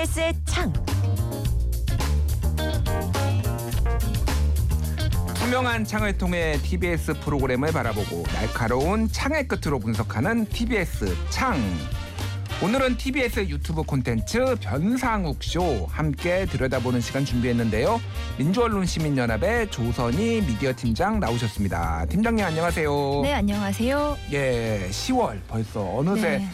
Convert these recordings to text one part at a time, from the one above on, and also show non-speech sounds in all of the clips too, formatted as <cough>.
TBS의 창. 투명한 창을 통해 TBS 프로그램을 바라보고 날카로운 창의 끝으로 분석하는 TBS 창. 오늘은 TBS 유튜브 콘텐츠 변상욱 쇼 함께 들여다보는 시간 준비했는데요. 민주언론 시민연합의 조선희 미디어 팀장 나오셨습니다. 팀장님 안녕하세요. 네, 안녕하세요. 예, 10월 벌써 어느새 네.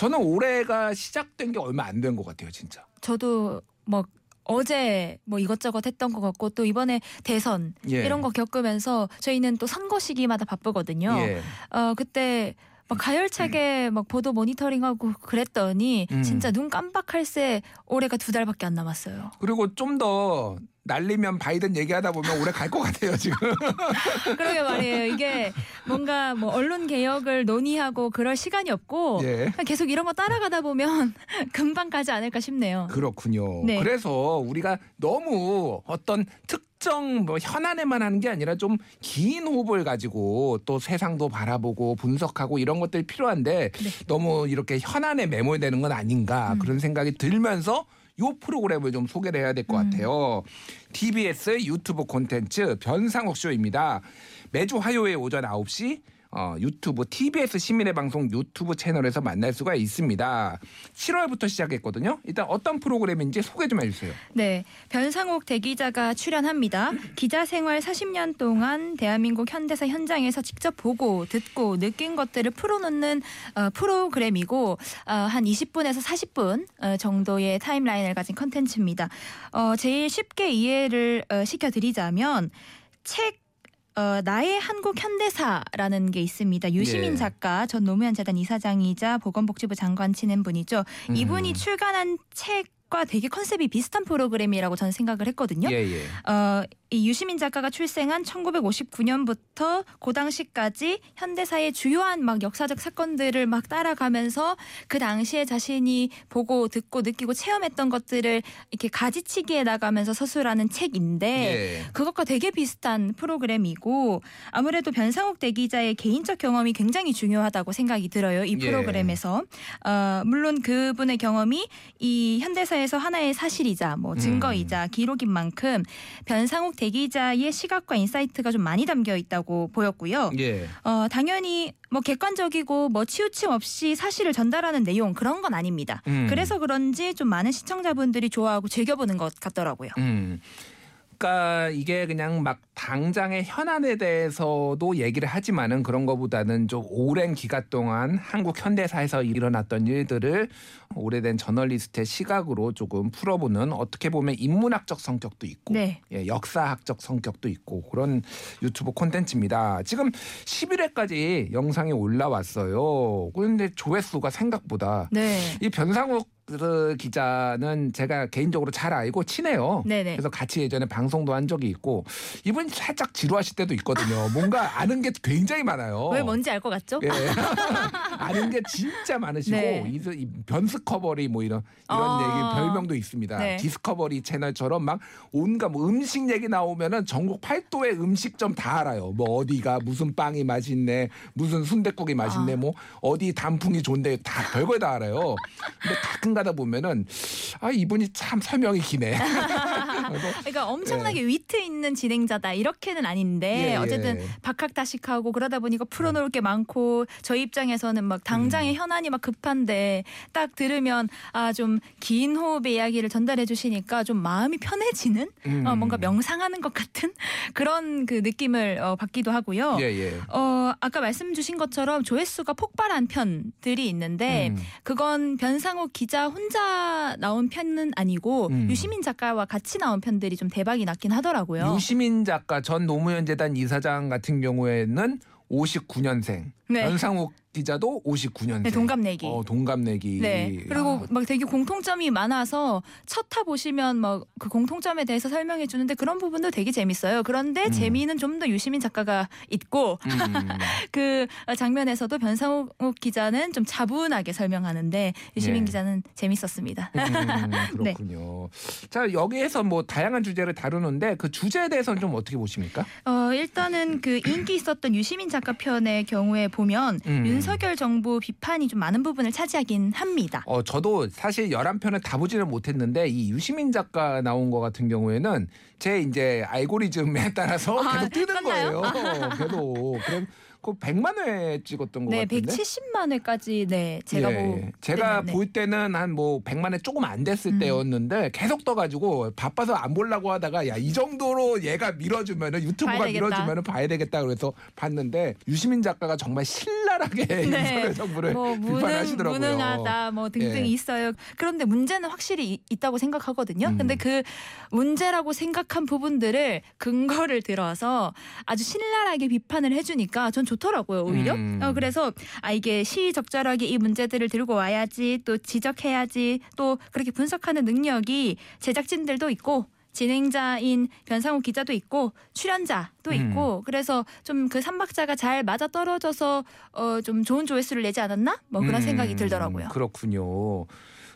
저는 올해가 시작된 게 얼마 안 된 것 같아요, 진짜. 저도 뭐 어제 뭐 이것저것 했던 것 같고 또 이번에 대선 예. 이런 거 겪으면서 저희는 또 선거 시기마다 바쁘거든요. 예. 어 그때 막 가열차게 막 보도 모니터링하고 그랬더니 음. 진짜 눈 깜빡할 새 올해가 두 달밖에 안 남았어요. 그리고 좀더 날리면 바이든 얘기하다 보면 오래 갈 것 같아요, 지금. <laughs> 그러게 말이에요. 이게 뭔가 뭐 언론 개혁을 논의하고 그럴 시간이 없고 예. 계속 이런 거 따라가다 보면 <laughs> 금방 가지 않을까 싶네요. 그렇군요. 네. 그래서 우리가 너무 어떤 특정 뭐 현안에만 하는 게 아니라 좀 긴 호흡을 가지고 또 세상도 바라보고 분석하고 이런 것들이 필요한데 네. 너무 이렇게 현안에 매몰되는 건 아닌가 음. 그런 생각이 들면서 요 프로그램을 좀 소개를 해야 될것 음. 같아요. TBS 유튜브 콘텐츠 변상욱 쇼입니다. 매주 화요일 오전 9시 어, 유튜브 TBS 시민의 방송 유튜브 채널에서 만날 수가 있습니다. 7월부터 시작했거든요. 일단 어떤 프로그램인지 소개 좀 해주세요. 네, 변상욱 대기자가 출연합니다. 기자 생활 40년 동안 대한민국 현대사 현장에서 직접 보고 듣고 느낀 것들을 풀어놓는 어, 프로그램이고 어, 한 20분에서 40분 어, 정도의 타임라인을 가진 컨텐츠입니다. 어, 제일 쉽게 이해를 어, 시켜드리자면 책 어, 나의 한국 현대사라는 게 있습니다. 유시민 예. 작가, 전 노무현 재단 이사장이자 보건복지부 장관 치는 분이죠. 음. 이분이 출간한 책 과 되게 컨셉이 비슷한 프로그램이라고 저는 생각을 했거든요. 예, 예. 어, 이 유시민 작가가 출생한 1959년부터 그 당시까지 현대사의 주요한 막 역사적 사건들을 막 따라가면서 그 당시에 자신이 보고 듣고 느끼고 체험했던 것들을 이렇게 가지치기해 나가면서 서술하는 책인데 예. 그것과 되게 비슷한 프로그램이고 아무래도 변상욱 대기자의 개인적 경험이 굉장히 중요하다고 생각이 들어요. 이 예. 프로그램에서 어, 물론 그분의 경험이 이 현대사에서 하나의 사실이자 뭐 증거이자 기록인 만큼 변상욱 대기자의 시각과 insight가 좀 많이 담겨 있다고 보였고요. 예. 어, 당연히 뭐 객관적이고 뭐 치우침 없이 사실을 전달하는 내용 그런 건 아닙니다. 음. 그래서 그런지 좀 많은 시청자분들이 좋아하고 즐겨보는 것 같더라고요. 음. 그러니까 이게 그냥 막 당장의 현안에 대해서도 얘기를 하지만은 그런 거보다는 좀 오랜 기간 동안 한국 현대사에서 일어났던 일들을 오래된 저널리스트의 시각으로 조금 풀어보는 어떻게 보면 인문학적 성격도 있고 네. 예, 역사학적 성격도 있고 그런 유튜브 콘텐츠입니다. 지금 11회까지 영상이 올라왔어요. 그런데 조회수가 생각보다 네. 이 변상욱 그 기자는 제가 개인적으로 잘 알고 친해요. 네네. 그래서 같이 예전에 방송도 한 적이 있고 이분이 살짝 지루하실 때도 있거든요. 뭔가 <laughs> 아는 게 굉장히 많아요. 왜 뭔지 알 것 같죠? 예. <laughs> 아는 게 진짜 많으시고 네. 이, 이 변스커버리 뭐 이런 이런 아. 얘기 별명도 있습니다. 네. 디스커버리 채널처럼 막 온갖 뭐 음식 얘기 나오면은 전국 팔도의 음식점 다 알아요. 뭐 어디가 무슨 빵이 맛있네, 무슨 순댓국이 맛있네, 아. 뭐 어디 단풍이 좋은데 다 별걸 다 알아요. 근데 가끔 가다 보면은 아 이분이 참 설명이 기네. <laughs> 그래서 <laughs> 그러니까 엄청나게 위트 있는 진행자다 이렇게는 아닌데 예, 예. 어쨌든 박학다식하고 그러다 보니까 풀어놓을 게 많고 저희 입장에서는 막 음. 당장의 현안이 막 급한데 딱 들으면 아 좀 긴 호흡의 이야기를 전달해 주시니까 좀 마음이 편해지는 음. 어, 뭔가 명상하는 것 같은 <laughs> 그런 그 느낌을 어, 받기도 하고요. 예 예. 어, 아까 말씀 주신 것처럼 조회수가 폭발한 편들이 있는데 음. 그건 변상욱 기자 혼자 나온 편은 아니고 음. 유시민 작가와 같이 나온 편들이 좀 대박이 났긴 하더라고요. 유시민 작가 전 노무현 재단 이사장 같은 경우에는 59년생. 네. 변상욱 기자도 59년생. 네, 동갑내기. 어, 동갑내기. 네. 그리고 막 되게 공통점이 많아서 첫 타 보시면 막 그 공통점에 대해서 설명해 주는데 그런 부분도 되게 재밌어요. 그런데 음. 재미는 좀 더 유시민 작가가 있고 음. <laughs> 그 장면에서도 변상욱 기자는 좀 차분하게 설명하는데 유시민 예. 기자는 재밌었습니다. 음, <laughs> 네. 그렇군요. 자 여기에서 뭐 다양한 주제를 다루는데 그 주제에 대해서는 좀 어떻게 보십니까? 어, 일단은 그 인기 있었던 유시민 작가 편의 경우에 보면 음. 윤석열 정부 비판이 좀 많은 부분을 차지하긴 합니다. 어, 저도 사실 11편을 다 보지는 못했는데 이 유시민 작가 나온 거 같은 경우에는 제 이제 알고리즘에 <laughs> 따라서 아, 계속 뜨는 떴나요? 거예요. 계속. 그럼 그 100만 회 찍었던 것 네, 같은데. 170만 회까지 네 제가 예, 뭐 제가 네, 네. 볼 때는 한 뭐 100만 회 조금 안 됐을 음. 때였는데 계속 떠 가지고 바빠서 안 보려고 하다가 야 이 정도로 얘가 밀어주면은 유튜브가. 밀어주면은 봐야 되겠다 그래서 봤는데 유시민 작가가 정말 신랄하게 윤석열 정부를 뭐 무능, 비판하시더라고요. 무능하다 뭐 등등 예. 있어요. 그런데 문제는 확실히 이- 있다고 생각하거든요. 음. 근데 그 문제라고 생각한 부분들을 근거를 들어서 아주 신랄하게 비판을 해주니까 전 좋더라고요 오히려. 음. 어, 그래서 아 이게 시적절하게 이 문제들을 들고 와야지 또 지적해야지 또 그렇게 분석하는 능력이 제작진들도 있고. 진행자인 변상욱 기자도 있고 출연자도 음. 있고 그래서 좀 그 삼박자가 잘 맞아 떨어져서 어 좀 좋은 조회수를 내지 않았나 뭐 그런 음, 생각이 들더라고요. 그렇군요.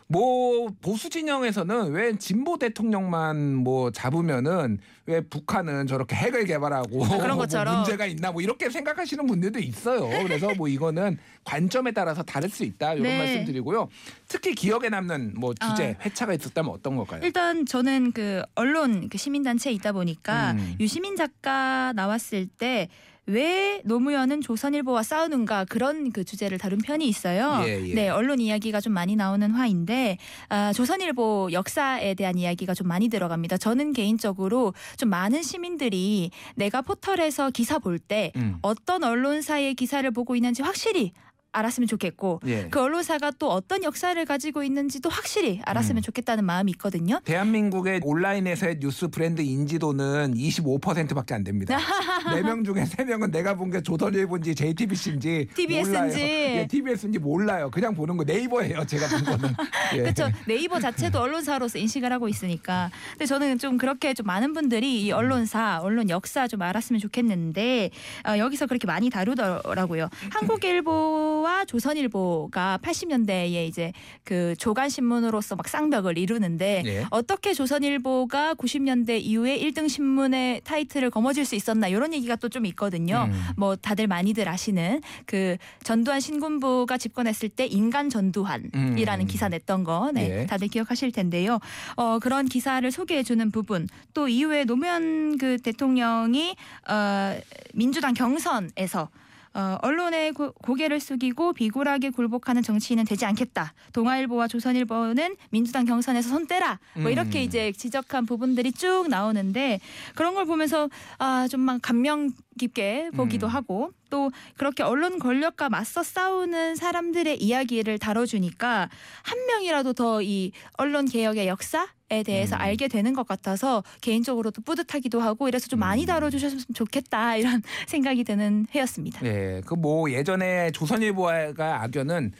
뭐 보수 진영에서는 왜 진보 대통령만 뭐 잡으면은 왜 북한은 저렇게 핵을 개발하고 그런 뭐 것처럼. 문제가 있나 뭐 이렇게 생각하시는 분들도 있어요. <laughs> 그래서 뭐 이거는 관점에 따라서 다를 수 있다 이런 네. 말씀드리고요. 특히 기억에 남는 뭐 주제 회차가 있었다면 어떤 걸까요? 일단 저는 그 언론 그 시민단체에 있다 보니까 음. 유시민 작가 나왔을 때 왜 노무현은 조선일보와 싸우는가 그런 그 주제를 다룬 편이 있어요. 예, 예. 네, 언론 이야기가 좀 많이 나오는 화인데 아, 조선일보 역사에 대한 이야기가 좀 많이 들어갑니다. 저는 개인적으로 좀 많은 시민들이 내가 포털에서 기사 볼때 음. 어떤 언론사의 기사를 보고 있는지 확실히 알았으면 좋겠고 예. 그 언론사가 또 어떤 역사를 가지고 있는지도 확실히 알았으면 음. 좋겠다는 마음이 있거든요. 대한민국의 온라인에서의 뉴스 브랜드 인지도는 25%밖에 안 됩니다. <laughs> 네명 중에 세명은 내가 본 게 조선일보인지 JTBC인지 TBS 인지. 몰라요. 예, TBS인지 몰라요. 그냥 보는 거 네이버예요. 제가 본 거는. <laughs> 예. 그렇죠. 네이버 자체도 언론사로서 인식을 하고 있으니까. 근데 저는 좀 그렇게 좀 많은 분들이 이 언론사, 언론 역사 좀 알았으면 좋겠는데 어, 여기서 그렇게 많이 다루더라고요. 한국일보 <laughs> 와 조선일보가 80년대에 이제 그 조간 신문으로서 막 쌍벽을 이루는데 예. 어떻게 조선일보가 90년대 이후에 1등 신문의 타이틀을 거머쥘 수 있었나 이런 얘기가 또 좀 있거든요. 음. 뭐 다들 많이들 아시는 그 전두환 신군부가 집권했을 때 인간 전두환이라는 음. 기사 냈던 거, 네, 예. 다들 기억하실 텐데요. 어 그런 기사를 소개해 주는 부분, 또 이후에 노무현 그 대통령이 어 민주당 경선에서 어, 언론에 고, 고개를 숙이고 비굴하게 굴복하는 정치인은 되지 않겠다. 동아일보와 조선일보는 민주당 경선에서 손 떼라. 뭐 이렇게 음. 이제 지적한 부분들이 쭉 나오는데 그런 걸 보면서 아 좀만 감명 깊게 보기도 음. 하고 또 그렇게 언론 권력과 맞서 싸우는 사람들의 이야기를 다뤄주니까 한 명이라도 더 이 언론 개혁의 역사 에 대해서 음. 알게 되는 것 같아서 개인적으로도 뿌듯하기도 하고 이래서 좀 많이 음. 다뤄주셨으면 좋겠다 이런 <laughs> 생각이 드는 해였습니다. 예, 그뭐 예전에 조선일보가 악연은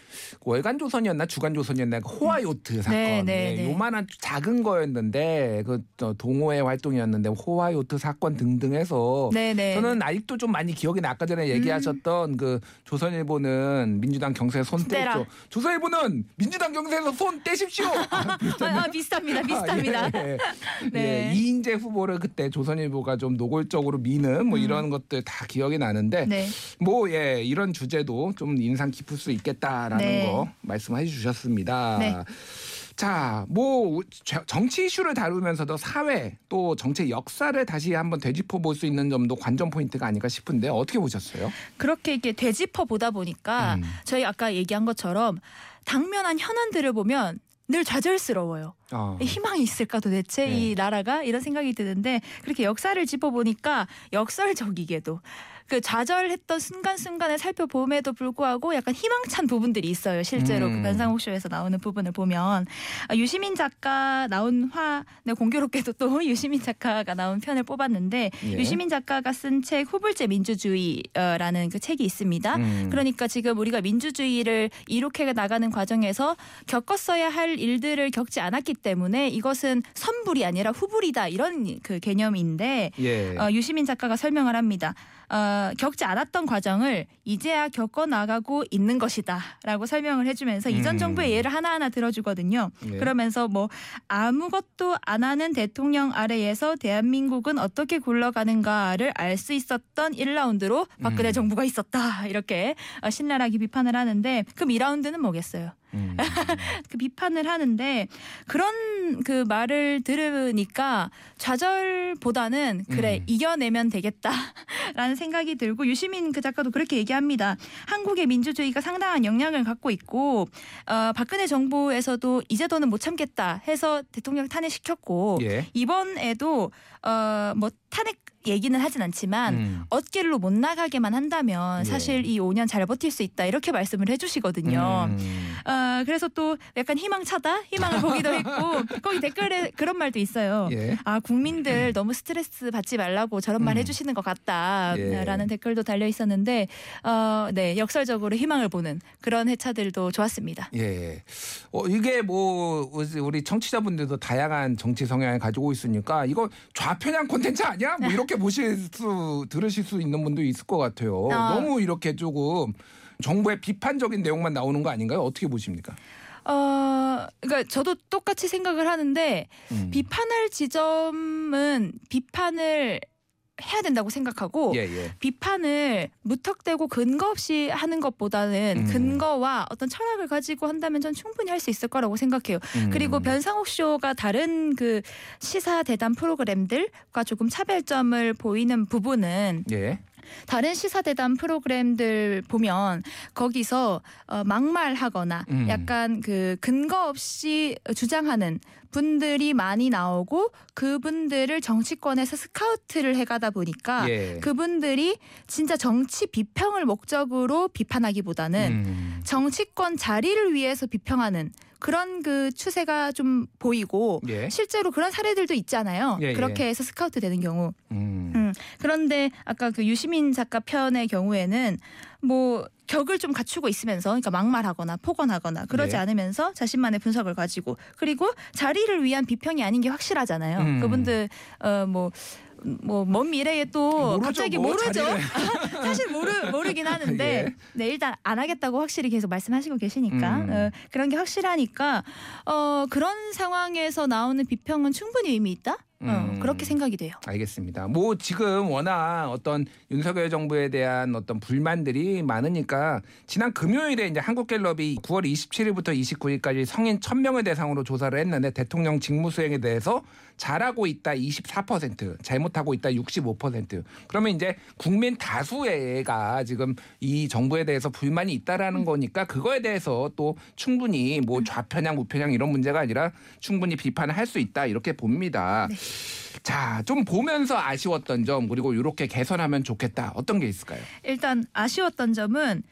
월간 조선이었나 주간 조선이었나 그 호화 요트 사건, 네, 네, 예, 네. 요만한 작은 거였는데 그저 동호회 활동이었는데 호화 요트 사건 등등해서 네 네. 저는 아직도 좀 많이 기억이 나. 아까 전에 얘기하셨던 그 조선일보는 민주당 경세에 손. 떼죠. 조선일보는 민주당 경세에서 손 떼십시오. 아. <laughs> 아, 아, 비슷합니다. 비슷합니다. 아, 예, <laughs> 예. 네. 예, 이인재 후보를 그때 조선일보가 좀 노골적으로 미는 뭐 음. 이런 것들 다 기억이 나는데 네. 뭐 예, 이런 주제도 좀 인상 깊을 수 있겠다라는 네. 거 말씀해 주셨습니다. 네. 자, 뭐 저- 정치 이슈를 다루면서도 사회 또 정치 역사를 다시 한번 되짚어 볼 수 있는 점도 관전 포인트가 아닐까 싶은데 어떻게 보셨어요? 그렇게 이렇게 되짚어 보다 보니까 음. 저희 아까 얘기한 것처럼 당면한 현안들을 보면 늘 좌절스러워요. 어. 희망이 있을까 도대체 네. 이 나라가 이런 생각이 드는데 그렇게 역사를 짚어보니까 역설적이게도 그 좌절했던 순간순간을 살펴봄에도 불구하고 약간 희망찬 부분들이 있어요. 실제로 음. 그 변상욱 쇼에서 나오는 부분을 보면 아, 유시민 작가 나온 화, 네, 공교롭게도 또 <laughs> 유시민 작가가 나온 편을 뽑았는데 예. 유시민 작가가 쓴 책 후불제 민주주의라는 그 책이 있습니다. 음. 그러니까 지금 우리가 민주주의를 이룩해 나가는 과정에서 겪었어야 할 일들을 겪지 않았기 때문에 이것은 선불이 아니라 후불이다 이런 그 개념인데 예. 어, 유시민 작가가 설명을 합니다. 어, 겪지 않았던 과정을 이제야 겪어 나가고 있는 것이다라고 설명을 해주면서 음. 이전 정부의 예를 하나하나 들어주거든요. 예. 그러면서 뭐 아무것도 안 하는 대통령 아래에서 대한민국은 어떻게 굴러가는가를 알 수 있었던 1라운드로 박근혜 음. 정부가 있었다 이렇게 어, 신랄하게 비판을 하는데 그럼 2라운드는 뭐겠어요? 음. <laughs> 그 비판을 하는데 그런 그 말을 들으니까 좌절보다는 그래 음. 이겨내면 되겠다라는 생각이 들고 유시민 그 작가도 그렇게 얘기합니다. 한국의 민주주의가 상당한 영향을 갖고 있고 어, 박근혜 정부에서도 이제도는 못 참겠다 해서 대통령 탄핵시켰고 예. 이번에도 어, 뭐 탄핵 얘기는 하진 않지만 음. 어깨로 못 나가게만 한다면 예. 사실 이 5년 잘 버틸 수 있다 이렇게 말씀을 해주시거든요. 음. 어, 그래서 또 약간 희망차다 희망을 보기도 했고 <laughs> 거기 댓글에 그런 말도 있어요. 예. 아 국민들 너무 스트레스 받지 말라고 저런 말 음. 해주시는 것 같다라는 예. 댓글도 달려 있었는데 어, 네 역설적으로 희망을 보는 그런 해차들도 좋았습니다. 예. 어, 이게 뭐 우리 청취자분들도 다양한 정치 성향을 가지고 있으니까 이거 좌편향 콘텐츠 아니야? 뭐 <laughs> 이렇게 보실 수 들으실 수 있는 분도 있을 것 같아요. 아. 너무 이렇게 조금 정부의 비판적인 내용만 나오는 거 아닌가요? 어떻게 보십니까? 어, 그러니까 저도 똑같이 생각을 하는데 음. 비판할 지점은 비판을 해야 된다고 생각하고 예, 예. 비판을 무턱대고 근거 없이 하는 것보다는 음. 근거와 어떤 철학을 가지고 한다면 전 충분히 할 수 있을 거라고 생각해요. 음. 그리고 변상욱 쇼가 다른 그 시사 대담 프로그램들과 조금 차별점을 보이는 부분은 예. 다른 시사 대담 프로그램들 보면 거기서 어, 막말하거나 음. 약간 그 근거 없이 주장하는 분들이 많이 나오고 그분들을 정치권에서 스카우트를 해가다 보니까 예. 그분들이 진짜 정치 비평을 목적으로 비판하기보다는 음. 정치권 자리를 위해서 비평하는 그런 그 추세가 좀 보이고 예. 실제로 그런 사례들도 있잖아요. 예, 예. 그렇게 해서 스카우트 되는 경우. 음. 음, 그런데 아까 그 유시민 작가 편의 경우에는 뭐 격을 좀 갖추고 있으면서 그러니까 막말하거나 폭언하거나 그러지 네. 않으면서 자신만의 분석을 가지고 그리고 자리를 위한 비평이 아닌 게 확실하잖아요. 음. 그분들 어뭐 뭐먼 미래에 또 모르죠, 갑자기 뭐 모르죠. <laughs> 사실 모르 모르긴 하는데 <laughs> 예. 네 일단 안 하겠다고 확실히 계속 말씀하시고 계시니까 음. 어, 그런 게 확실하니까 어 그런 상황에서 나오는 비평은 충분히 의미 있다. 어, 음. 그렇게 생각이 돼요. 알겠습니다. 뭐 지금 워낙 어떤 윤석열 정부에 대한 어떤 불만들이 많으니까 지난 금요일에 이제 한국갤럽이 9월 27일부터 29일까지 성인 1000명을 대상으로 조사를 했는데 대통령 직무 수행에 대해서 잘하고 있다 24%, 잘못하고 있다 65%. 그러면 이제 국민 다수가 지금 이 정부에 대해서 불만이 있다라는 거니까 그거에 대해서 또 충분히 뭐 좌편향 우편향 이런 문제가 아니라 충분히 비판을 할 수 있다 이렇게 봅니다. 자, 좀 보면서 아쉬웠던 점 그리고 이렇게 개선하면 좋겠다. 어떤 게 있을까요? 일단 아쉬웠던 점은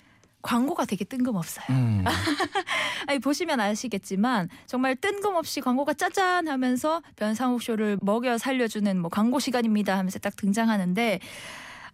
광고가 되게 뜬금없어요. 음. <laughs> 아니 보시면 아시겠지만 정말 뜬금없이 광고가 짜잔 하면서 변상욱 쇼를 먹여 살려주는 뭐 광고 시간입니다 하면서 딱 등장하는데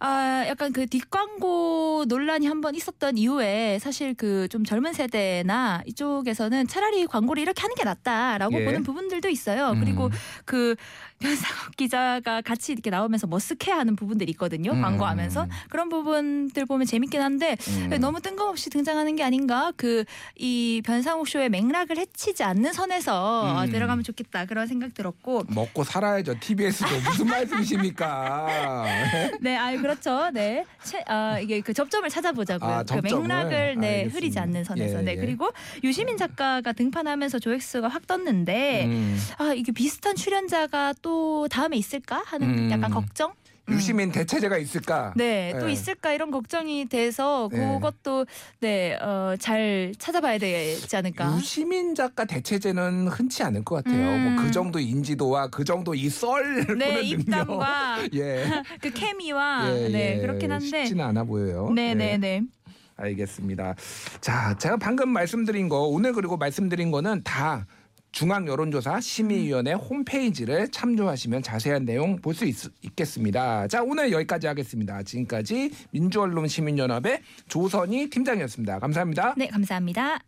아 약간 그 뒷광고 논란이 한 번 있었던 이후에 사실 그 좀 젊은 세대나 이쪽에서는 차라리 광고를 이렇게 하는 게 낫다라고 예. 보는 부분들도 있어요. 그리고 음. 그 변상욱 <laughs> 기자가 같이 이렇게 나오면서 머쓱해하는 부분들이 있거든요. 음. 광고하면서 그런 부분들 보면 재밌긴 한데 음. 너무 뜬금없이 등장하는 게 아닌가 그 이 변상욱 쇼의 맥락을 해치지 않는 선에서 음. 들어가면 좋겠다 그런 생각 들었고 먹고 살아야죠. TBS도 무슨 <laughs> 말씀이십니까? <laughs> 네, 아 그렇죠. 네, 채, 아, 이게 그 접점을 찾아보자고요. 아, 그 접점을? 맥락을 네 알겠습니다. 흐리지 않는 선에서. 예, 네, 예. 그리고 유시민 작가가 등판하면서 조회수가 확 떴는데 음. 아 이게 비슷한 출연자가 또 다음에 있을까 하는 음. 약간 걱정. 음. 유시민 대체제가 있을까? 네, 또 예. 있을까 이런 걱정이 돼서 네. 그것도 네, 어, 잘 찾아봐야 되지 않을까. 유시민 작가 대체제는 흔치 않을 것 같아요. 음. 뭐 그 정도 인지도와 그 정도 이썰 <laughs> 네, 입담과 <laughs> 예. <laughs> 그 케미와 예, 네, 예. 그렇긴 한데. 쉽지는 않아 보여요. 네, 예. 네, 네. 알겠습니다. 자, 제가 방금 말씀드린 거 오늘 그리고 말씀드린 거는 다 중앙 여론조사 심의위원회 홈페이지를 참조하시면 자세한 내용 볼 수 있겠습니다. 자, 오늘 여기까지 하겠습니다. 지금까지 민주언론 시민연합의 조선희 팀장이었습니다. 감사합니다. 네, 감사합니다.